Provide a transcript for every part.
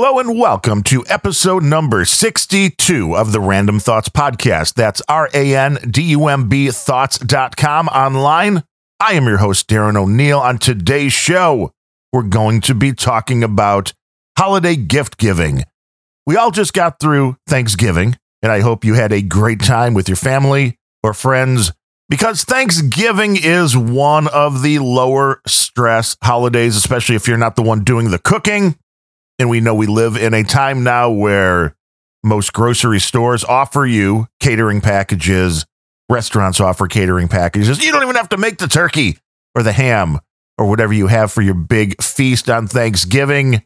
Hello and welcome to episode number 62 of the Randumb Thoughts Podcast. That's R A N D U M B thoughts.com online. I am your host, Darren O'Neill. On today's show, we're going to be talking about holiday gift giving. We all just got through Thanksgiving, and I hope you had a great time with your family or friends because Thanksgiving is one of the lower stress holidays, especially if you're not the one doing the cooking. And we know we live in a time now where most grocery stores offer you catering packages, restaurants offer catering packages. You don't even have to make the turkey or the ham or whatever you have for your big feast on Thanksgiving.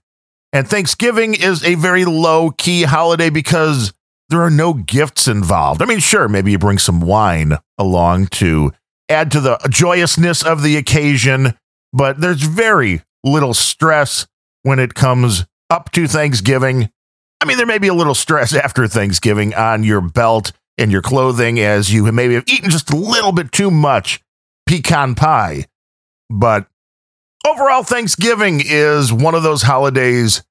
And Thanksgiving is a very low key holiday because there are no gifts involved. I mean, sure, maybe you bring some wine along to add to the joyousness of the occasion, but there's very little stress when it comes up to Thanksgiving. I mean, there may be a little stress after Thanksgiving on your belt and your clothing as you maybe have eaten just a little bit too much pecan pie. But overall, Thanksgiving is one of those holidays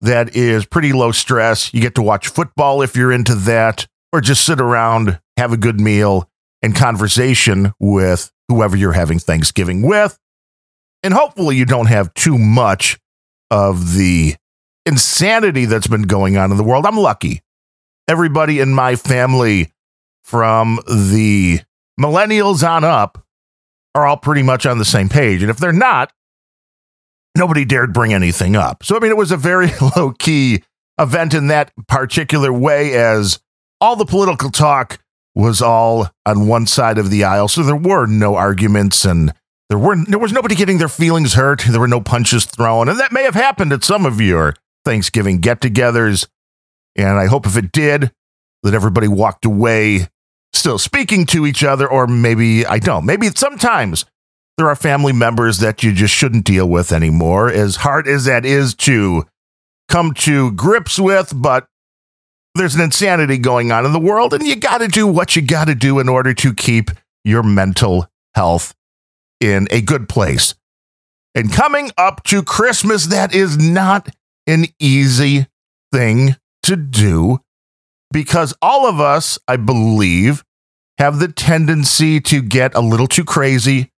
that is pretty low stress. You get to watch football if you're into that, or just sit around, have a good meal, and conversation with whoever you're having Thanksgiving with. And hopefully, you don't have too much of the insanity that's been going on in the world. I'm lucky. Everybody in my family, from the millennials on up, are all pretty much on the same page. And if they're not, nobody dared bring anything up. So, I mean, it was a very low key event in that particular way, as all the political talk was all on one side of the aisle. So there were no arguments and there were there was nobody getting their feelings hurt. There were no punches thrown. And that may have happened at some of your Thanksgiving get togethers. And I hope if it did, that everybody walked away still speaking to each other, or maybe I don't. Maybe sometimes there are family members that you just shouldn't deal with anymore, as hard as that is to come to grips with. But there's an insanity going on in the world, and you got to do what you got to do in order to keep your mental health in a good place. And coming up to Christmas, that is not an easy thing to do because all of us, I believe, have the tendency to get a little too crazy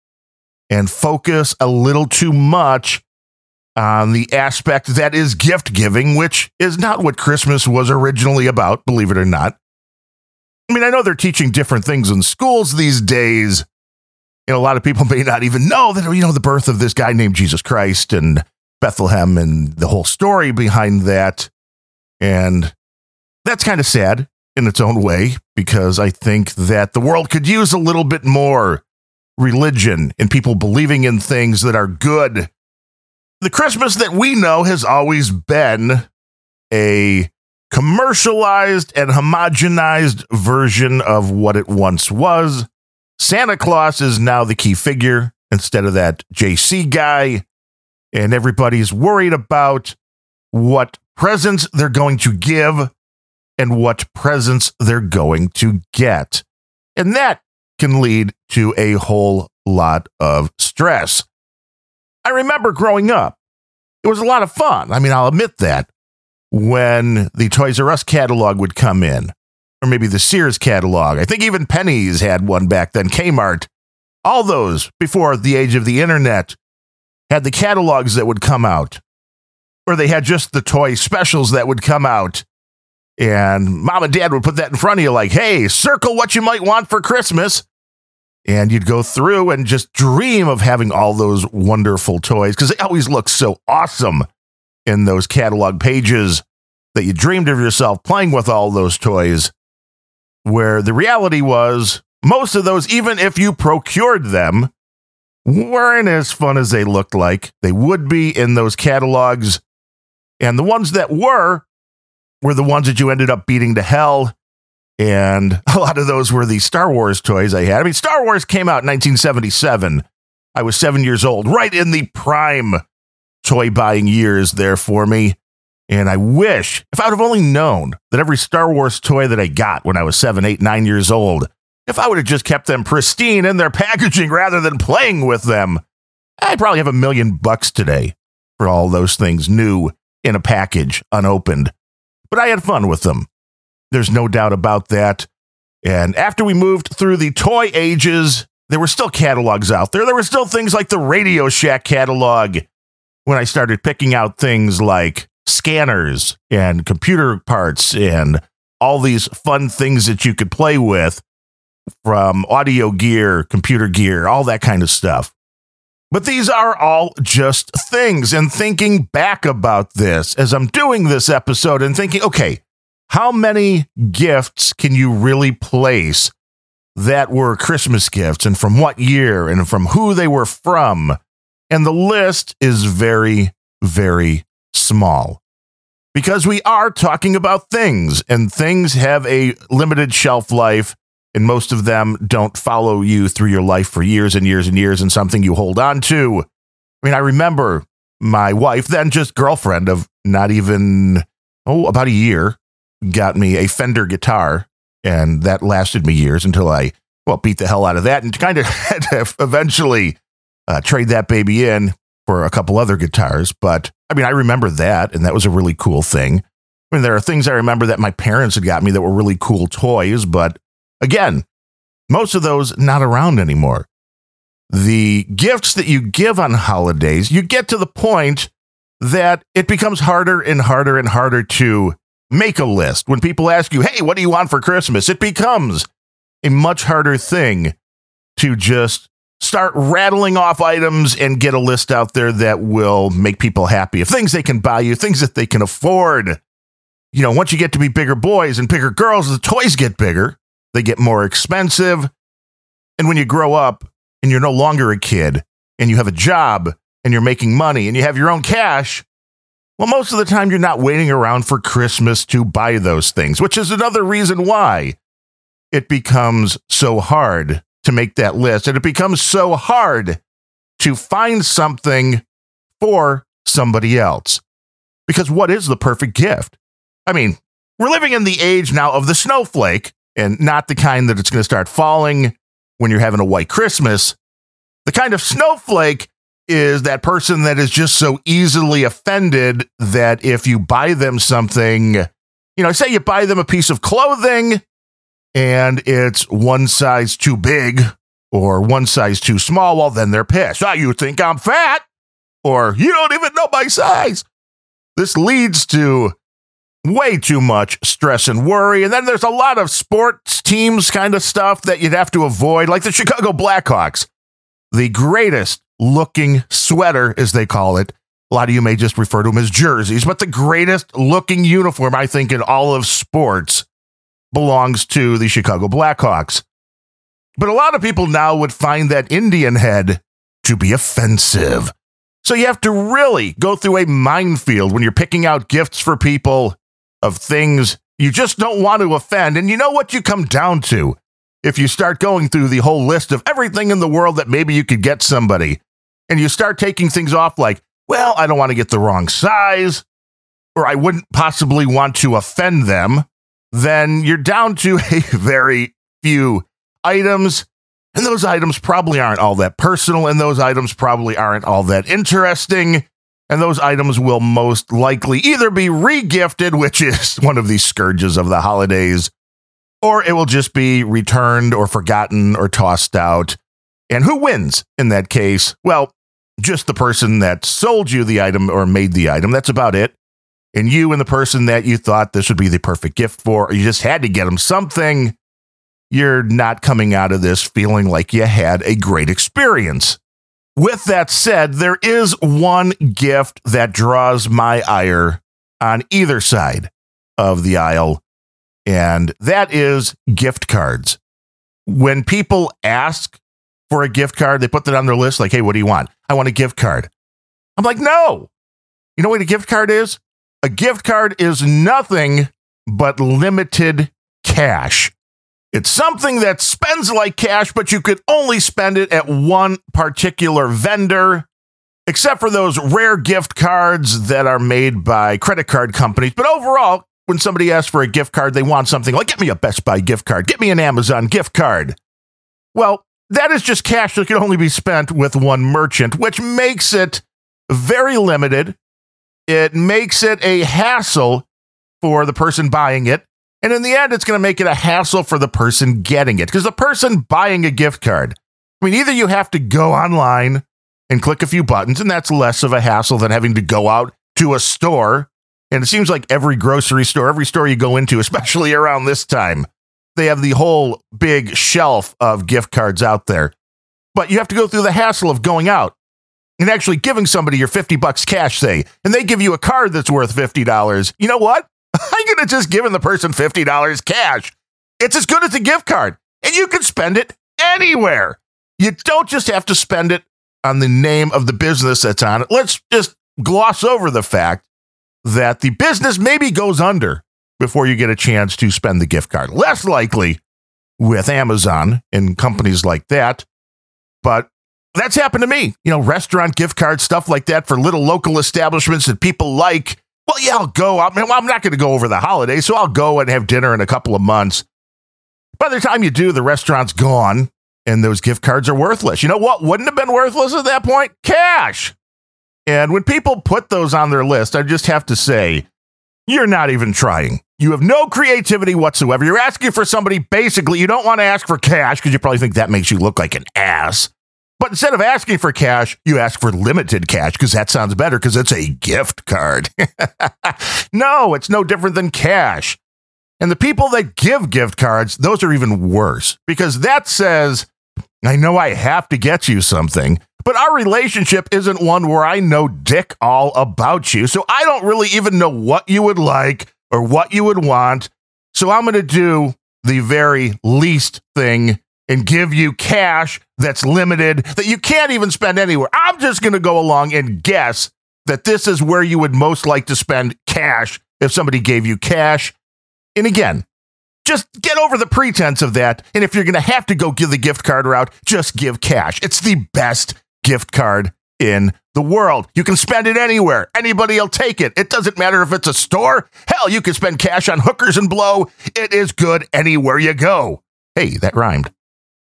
and focus a little too much on the aspect that is gift giving, which is not what Christmas was originally about, believe it or not. I mean, I know they're teaching different things in schools these days. And a lot of people may not even know that, you know, the birth of this guy named Jesus Christ and Bethlehem and the whole story behind that. And that's kind of sad in its own way because I think that the world could use a little bit more religion and people believing in things that are good. The Christmas that we know has always been a commercialized and homogenized version of what it once was. Santa Claus is now the key figure instead of that JC guy and everybody's worried about what presents they're going to give and what presents they're going to get. And that can lead to a whole lot of stress. I remember growing up, it was a lot of fun. I mean, I'll admit that when the Toys R Us catalog would come in, or maybe the Sears catalog. I think even Penney's had one back then, Kmart, all those before the age of the internet had the catalogs that would come out, or they had just the toy specials that would come out. And mom and dad would put that in front of you, like, hey, circle what you might want for Christmas. And you'd go through and just dream of having all those wonderful toys because they always look so awesome in those catalog pages that you dreamed of yourself playing with all those toys. Where the reality was, most of those, even if you procured them, weren't as fun as they looked like they would be in those catalogs. And the ones that were, were the ones that you ended up beating to hell. And a lot of those were the Star Wars toys I had. I mean, Star Wars came out in 1977. I was seven years old, right in the prime toy buying years there for me. And I wish, if I would have only known that every Star Wars toy that I got when I was seven, eight, nine years old if I would have just kept them pristine in their packaging rather than playing with them, I'd probably have a million bucks today for all those things new in a package unopened. But I had fun with them. There's no doubt about that. And after we moved through the toy ages, there were still catalogs out there. There were still things like the Radio Shack catalog when I started picking out things like scanners and computer parts and all these fun things that you could play with from audio gear, computer gear, all that kind of stuff. But these are all just things. And thinking back about this as I'm doing this episode and thinking, okay, how many gifts can you really place that were Christmas gifts and from what year and from who they were from? And the list is very, very small because we are talking about things and things have a limited shelf life and most of them don't follow you through your life for years and years and years and something you hold on to. I mean, I remember my wife, then just girlfriend of not even, oh, about a year, got me a Fender guitar. And that lasted me years until I, well, beat the hell out of that and kind of had to eventually uh, trade that baby in for a couple other guitars. But I mean, I remember that, and that was a really cool thing. I mean, there are things I remember that my parents had got me that were really cool toys, but Again, most of those not around anymore. The gifts that you give on holidays, you get to the point that it becomes harder and harder and harder to make a list. When people ask you, hey, what do you want for Christmas? It becomes a much harder thing to just start rattling off items and get a list out there that will make people happy of things they can buy you, things that they can afford. You know, once you get to be bigger boys and bigger girls, the toys get bigger they get more expensive. And when you grow up and you're no longer a kid and you have a job and you're making money and you have your own cash, well, most of the time you're not waiting around for Christmas to buy those things, which is another reason why it becomes so hard to make that list. And it becomes so hard to find something for somebody else. Because what is the perfect gift? I mean, we're living in the age now of the snowflake, and not the kind that it's going to start falling when you're having a white Christmas. The kind of snowflake is that person that is just so easily offended that if you buy them something, you know, say you buy them a piece of clothing and it's one size too big or one size too small, well, then they're pissed. Ah, you think I'm fat? Or you don't even know my size. This leads to way too much stress and worry. And then there's a lot of sports teams kind of stuff that you'd have to avoid, like the Chicago Blackhawks, the greatest looking sweater, as they call it. A lot of you may just refer to them as jerseys, but the greatest looking uniform, I think, in all of sports belongs to the Chicago Blackhawks. But a lot of people now would find that Indian head to be offensive. So you have to really go through a minefield when you're picking out gifts for people of things you just don't want to offend. And you know what you come down to if you start going through the whole list of everything in the world that maybe you could get somebody and you start taking things off like, well, I don't want to get the wrong size or I wouldn't possibly want to offend them, then you're down to a very few items. And those items probably aren't all that personal, and those items probably aren't all that interesting and those items will most likely either be regifted, which is one of the scourges of the holidays, or it will just be returned or forgotten or tossed out. And who wins in that case? Well, just the person that sold you the item or made the item. That's about it. And you and the person that you thought this would be the perfect gift for, or you just had to get them something, you're not coming out of this feeling like you had a great experience. With that said, there is one gift that draws my ire on either side of the aisle, and that is gift cards. When people ask for a gift card, they put that on their list like, hey, what do you want? I want a gift card. I'm like, no. You know what a gift card is? A gift card is nothing but limited cash. It's something that spends like cash, but you could only spend it at one particular vendor, except for those rare gift cards that are made by credit card companies. But overall, when somebody asks for a gift card, they want something like, get me a Best Buy gift card, get me an Amazon gift card. Well, that is just cash that can only be spent with one merchant, which makes it very limited. it makes it a hassle for the person buying it. And in the end, it's going to make it a hassle for the person getting it because the person buying a gift card, I mean, either you have to go online and click a few buttons, and that's less of a hassle than having to go out to a store. And it seems like every grocery store, every store you go into, especially around this time, they have the whole big shelf of gift cards out there. But you have to go through the hassle of going out and actually giving somebody your 50 bucks cash, say, and they give you a card that's worth $50. You know what? I'm going to just give the person $50 cash. It's as good as a gift card, and you can spend it anywhere. You don't just have to spend it on the name of the business that's on it. Let's just gloss over the fact that the business maybe goes under before you get a chance to spend the gift card. Less likely with Amazon and companies like that. But that's happened to me. You know, restaurant gift cards, stuff like that for little local establishments that people like. Well, yeah, I'll go. I mean, I'm not going to go over the holiday, so I'll go and have dinner in a couple of months. By the time you do, the restaurant's gone and those gift cards are worthless. You know what wouldn't have been worthless at that point? Cash. And when people put those on their list, I just have to say, you're not even trying. You have no creativity whatsoever. You're asking for somebody basically, you don't want to ask for cash because you probably think that makes you look like an ass. But instead of asking for cash, you ask for limited cash because that sounds better because it's a gift card. no, it's no different than cash. And the people that give gift cards, those are even worse because that says, I know I have to get you something, but our relationship isn't one where I know dick all about you. So I don't really even know what you would like or what you would want. So I'm going to do the very least thing and give you cash that's limited that you can't even spend anywhere. I'm just going to go along and guess that this is where you would most like to spend cash if somebody gave you cash. And again, just get over the pretense of that. And if you're going to have to go give the gift card route, just give cash. It's the best gift card in the world. You can spend it anywhere. Anybody will take it. It doesn't matter if it's a store. Hell, you can spend cash on hookers and blow. It is good anywhere you go. Hey, that rhymed.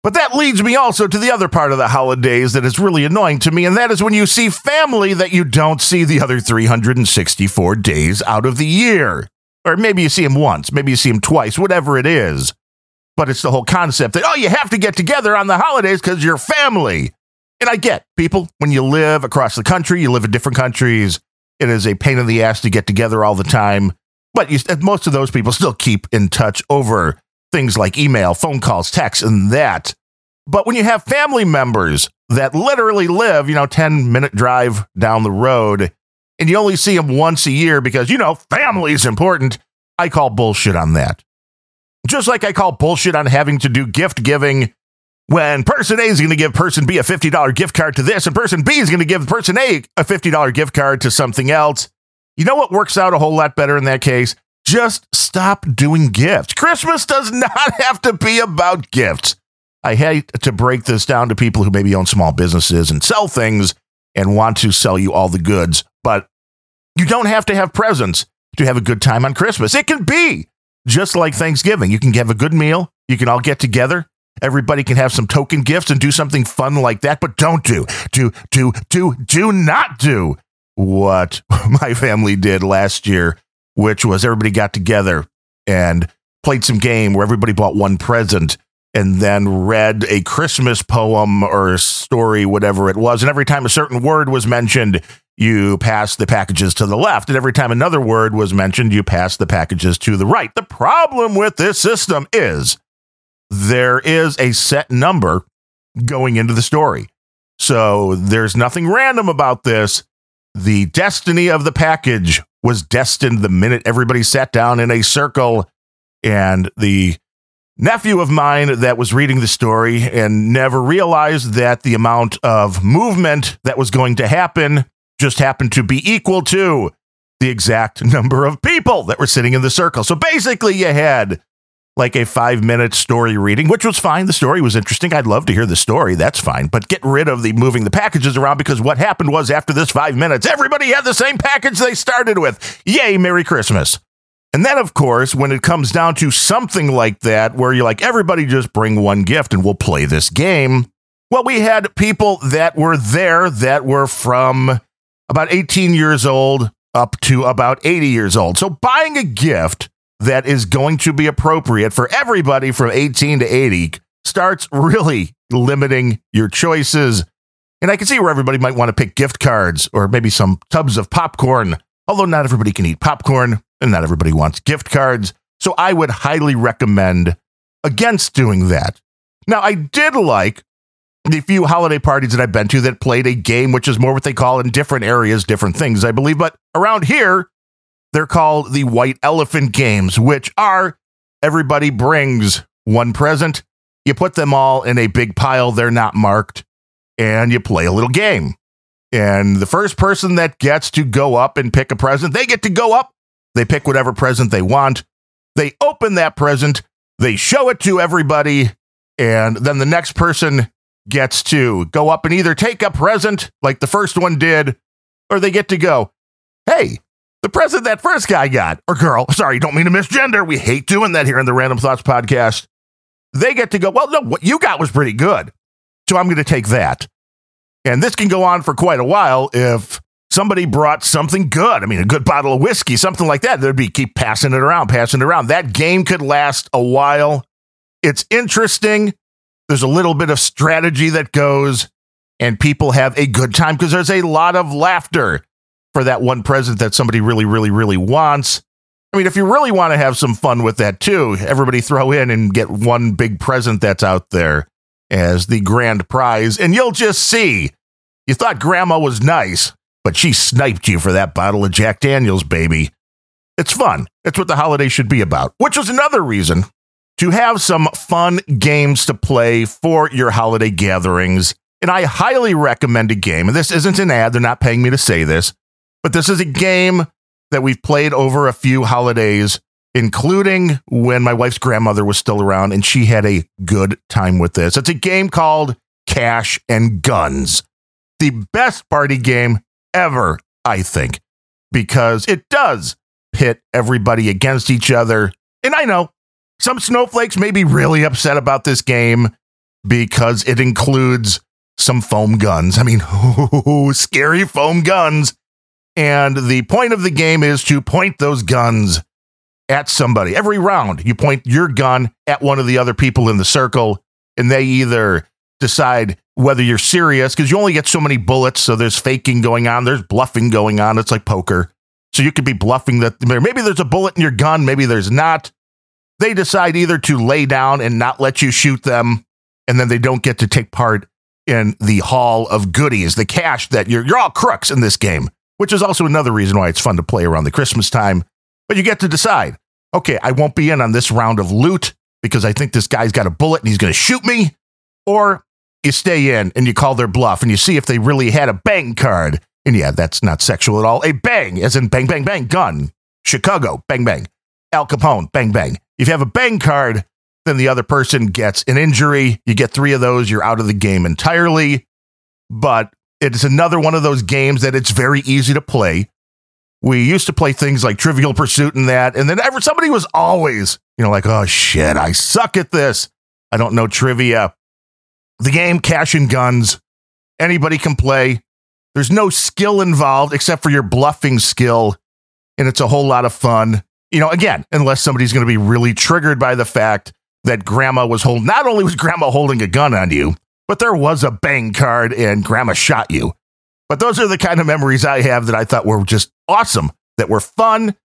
But that leads me also to the other part of the holidays that is really annoying to me, and that is when you see family that you don't see the other 364 days out of the year. Or maybe you see them once, maybe you see them twice, whatever it is. But it's the whole concept that, oh, you have to get together on the holidays because you're family. And I get people, when you live across the country, you live in different countries, it is a pain in the ass to get together all the time. But you, most of those people still keep in touch over things like email, phone calls, texts, and that. But when you have family members that literally live, you know, 10 minute drive down the road, and you only see them once a year because, you know, family is important, I call bullshit on that. Just like I call bullshit on having to do gift giving when person A is going to give person B a $50 gift card to this, and person B is going to give person A a $50 gift card to something else. You know what works out a whole lot better in that case? Just stop doing gifts. Christmas does not have to be about gifts. I hate to break this down to people who maybe own small businesses and sell things and want to sell you all the goods, but you don't have to have presents to have a good time on Christmas. It can be just like Thanksgiving. You can have a good meal, you can all get together. Everybody can have some token gifts and do something fun like that, but don't do, do, do, do, do not do what my family did last year which was everybody got together and played some game where everybody bought one present and then read a Christmas poem or story, whatever it was. And every time a certain word was mentioned, you pass the packages to the left. And every time another word was mentioned, you pass the packages to the right. The problem with this system is there is a set number going into the story. So there's nothing random about this. The destiny of the package was destined the minute everybody sat down in a circle. And the nephew of mine that was reading the story and never realized that the amount of movement that was going to happen just happened to be equal to the exact number of people that were sitting in the circle. So basically, you had like a five minute story reading, which was fine. The story was interesting. I'd love to hear the story. That's fine. But get rid of the moving the packages around because what happened was after this five minutes, everybody had the same package they started with. Yay, Merry Christmas. And then, of course, when it comes down to something like that, where you're like, everybody just bring one gift and we'll play this game. Well, we had people that were there that were from about 18 years old up to about 80 years old. So buying a gift that is going to be appropriate for everybody from 18 to 80 starts really limiting your choices. And I can see where everybody might want to pick gift cards or maybe some tubs of popcorn, although not everybody can eat popcorn and not everybody wants gift cards. So I would highly recommend against doing that. Now, I did like the few holiday parties that I've been to that played a game, which is more what they call in different areas, different things, I believe. But around here, they're called the White Elephant Games, which are everybody brings one present. You put them all in a big pile, they're not marked, and you play a little game. And the first person that gets to go up and pick a present, they get to go up. They pick whatever present they want. They open that present, they show it to everybody, and then the next person gets to go up and either take a present like the first one did, or they get to go, hey, the present that first guy got, or girl, sorry, don't mean to misgender. We hate doing that here in the Randumb Thoughts podcast. They get to go, well, no, what you got was pretty good. So I'm going to take that. And this can go on for quite a while if somebody brought something good. I mean, a good bottle of whiskey, something like that. They'd be keep passing it around, passing it around. That game could last a while. It's interesting. There's a little bit of strategy that goes, and people have a good time because there's a lot of laughter for that one present that somebody really, really, really wants. I mean, if you really want to have some fun with that too, everybody throw in and get one big present that's out there as the grand prize, and you'll just see. You thought grandma was nice, but she sniped you for that bottle of Jack Daniels, baby. It's fun. It's what the holiday should be about, which was another reason to have some fun games to play for your holiday gatherings. And I highly recommend a game. And this isn't an ad, they're not paying me to say this, but this is a game that we've played over a few holidays, including when my wife's grandmother was still around and she had a good time with this. It's a game called Cash and Guns. The best party game ever, I think, because it does pit everybody against each other. And I know some snowflakes may be really upset about this game because it includes some foam guns. I mean, ooh, scary foam guns. And the point of the game is to point those guns at somebody. Every round, you point your gun at one of the other people in the circle, and they either decide whether you're serious because you only get so many bullets. So there's faking going on, there's bluffing going on. It's like poker. So you could be bluffing that maybe there's a bullet in your gun, maybe there's not they decide either to lay down and not let you shoot them, and then they don't get to take part in the hall of goodies, the cash that you're you're all crooks in this game, which is also another reason why it's fun to play around the Christmas time. But you get to decide, okay, I won't be in on this round of loot because I think this guy's got a bullet and he's going to shoot me, or you stay in and you call their bluff and you see if they really had a bang card. And yeah, that's not sexual at all. A bang, as in bang, bang, bang, gun. Chicago, bang, bang. Al Capone, bang, bang. If you have a bang card, then the other person gets an injury. You get three of those, you're out of the game entirely. But it's another one of those games that it's very easy to play. We used to play things like Trivial Pursuit and that, and then ever somebody was always, you know, like, oh shit, I suck at this. I don't know trivia. The game Cash and Guns, anybody can play. There's no skill involved except for your bluffing skill, and it's a whole lot of fun you know, again, unless somebody's going to be really triggered by the fact that grandma was holding, not only was grandma holding a gun on you, but there was a bang card and grandma shot you. But those are the kind of memories I have that I thought were just awesome, that were fun,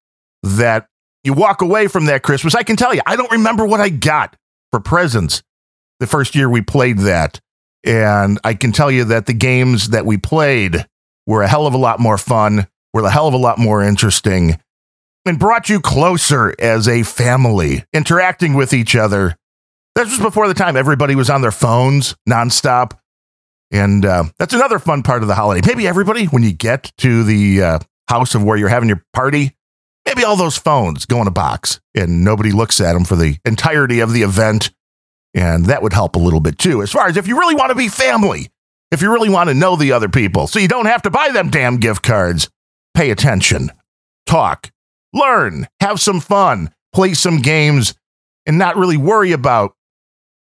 that you walk away from that Christmas. I can tell you, I don't remember what I got for presents the first year we played that. And I can tell you that the games that we played were a hell of a lot more fun, were a hell of a lot more interesting and brought you closer as a family, interacting with each other. This was before the time everybody was on their phones nonstop. And uh, that's another fun part of the holiday. Maybe everybody, when you get to the uh, house of where you're having your party, maybe all those phones go in a box and nobody looks at them for the entirety of the event. And that would help a little bit too, as far as if you really want to be family, if you really want to know the other people, so you don't have to buy them damn gift cards. Pay attention, talk, learn, have some fun, play some games, and not really worry about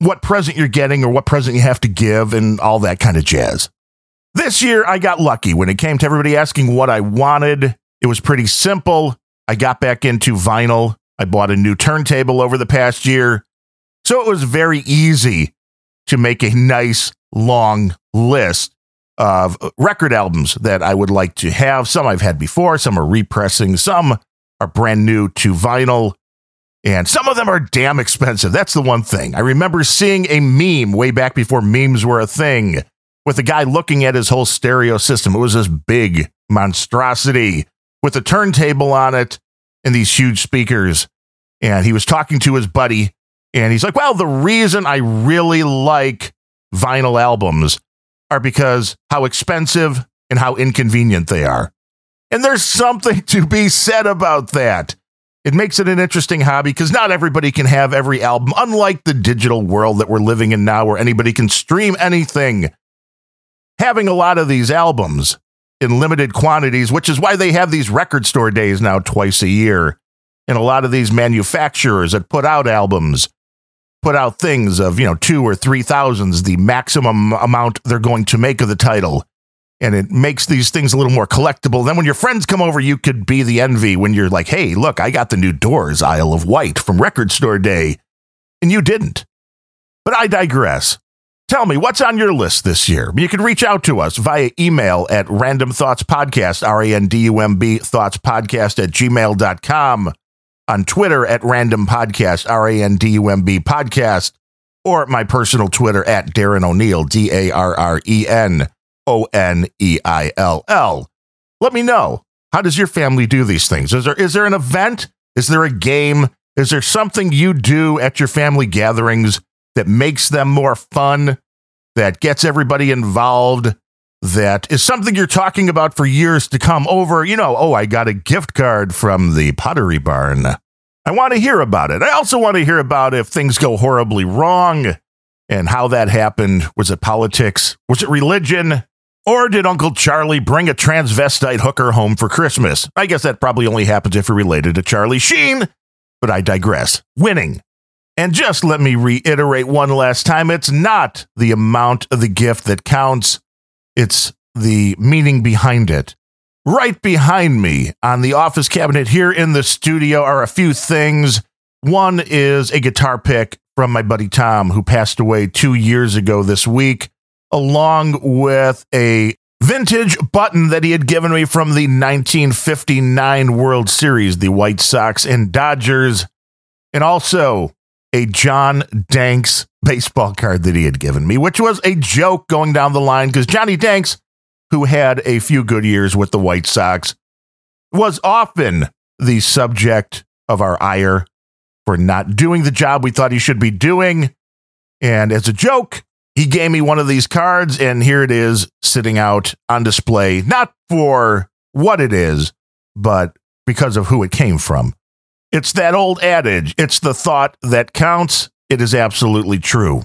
what present you're getting or what present you have to give and all that kind of jazz. This year, I got lucky when it came to everybody asking what I wanted, It was pretty simple. I got back into vinyl. I bought a new turntable over the past year. So it was very easy to make a nice long list of record albums that I would like to have. Some I've had before, some are repressing, some are brand new to vinyl, and some of them are damn expensive. That's the one thing. I remember seeing a meme way back before memes were a thing with a guy looking at his whole stereo system. It was this big monstrosity with a turntable on it and these huge speakers. And he was talking to his buddy, and he's like, Well, the reason I really like vinyl albums are because how expensive and how inconvenient they are. And there's something to be said about that. It makes it an interesting hobby because not everybody can have every album, unlike the digital world that we're living in now, where anybody can stream anything. Having a lot of these albums in limited quantities, which is why they have these record store days now twice a year. And a lot of these manufacturers that put out albums put out things of, you know, two or three thousands, the maximum amount they're going to make of the title. And it makes these things a little more collectible. Then when your friends come over, you could be the envy when you're like, hey, look, I got the new Doors Isle of Wight from Record Store Day. And you didn't. But I digress. Tell me, what's on your list this year? You can reach out to us via email at randumb thoughts podcast, R A N D U M B thoughts podcast at gmail.com, on Twitter at randumb podcast, R A N D U M B podcast, or my personal Twitter at Darren O'Neill, D A R R E N O N E I L L. Let me know. How does your family do these things? Is there, is there an event? Is there a game? Is there something you do at your family gatherings that makes them more fun, that gets everybody involved, that is something you're talking about for years to come over. You know, oh, I got a gift card from the Pottery Barn. I want to hear about it. I also want to hear about if things go horribly wrong and how that happened. Was it politics? Was it religion? Or did Uncle Charlie bring a transvestite hooker home for Christmas? I guess that probably only happens if you're related to Charlie Sheen, but I digress. Winning and just let me reiterate one last time it's not the amount of the gift that counts, it's the meaning behind it. Right behind me on the office cabinet here in the studio are a few things. One is a guitar pick from my buddy Tom, who passed away two years ago this week, along with a vintage button that he had given me from the 1959 World Series, the White Sox and Dodgers, and also a John Danks baseball card that he had given me, which was a joke going down the line because Johnny Danks, who had a few good years with the White Sox, was often the subject of our ire for not doing the job we thought he should be doing. And as a joke, he gave me one of these cards, and here it is sitting out on display, not for what it is, but because of who it came from. It's that old adage it's the thought that counts. It is absolutely true.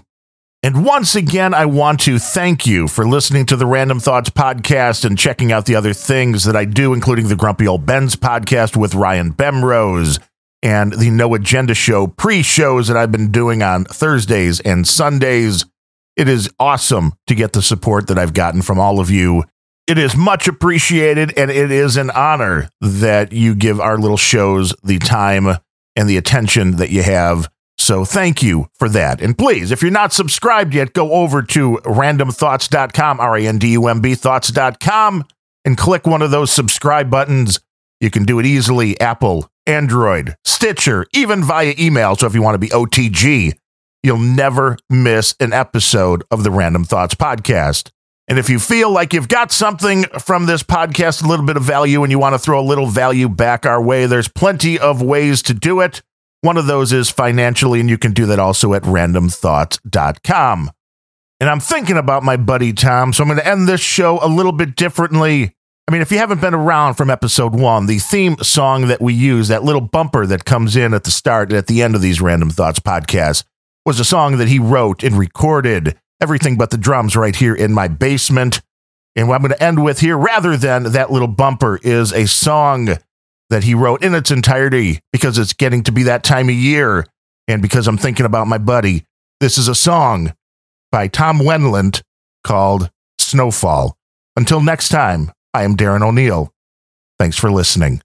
And once again, I want to thank you for listening to the Randumb Thoughts podcast and checking out the other things that I do, including the Grumpy Old Ben's podcast with Ryan Bemrose and the No Agenda Show pre shows that I've been doing on Thursdays and Sundays. It is awesome to get the support that I've gotten from all of you it is much appreciated, and it is an honor that you give our little shows the time and the attention that you have. So thank you for that. And please, if you're not subscribed yet, go over to randumbthoughts.com, R A N D U M B thoughts.com, and click one of those subscribe buttons. You can do it easily Apple, Android, Stitcher, even via email. So if you want to be OTG, you'll never miss an episode of the Randumb Thoughts podcast. And if you feel like you've got something from this podcast, a little bit of value, and you want to throw a little value back our way, there's plenty of ways to do it. One of those is financially, and you can do that also at randumbthoughts.com. And I'm thinking about my buddy Tom, so I'm going to end this show a little bit differently. I mean, if you haven't been around from episode one, the theme song that we use, that little bumper that comes in at the start and at the end of these Randumb Thoughts podcasts, was a song that he wrote and recorded everything but the drums right here in my basement. And what I'm going to end with here, rather than that little bumper, is a song that he wrote in its entirety because it's getting to be that time of year. And because I'm thinking about my buddy, this is a song by Tom Wendland called Snowfall. Until next time, I am Darren O'Neill. Thanks for listening.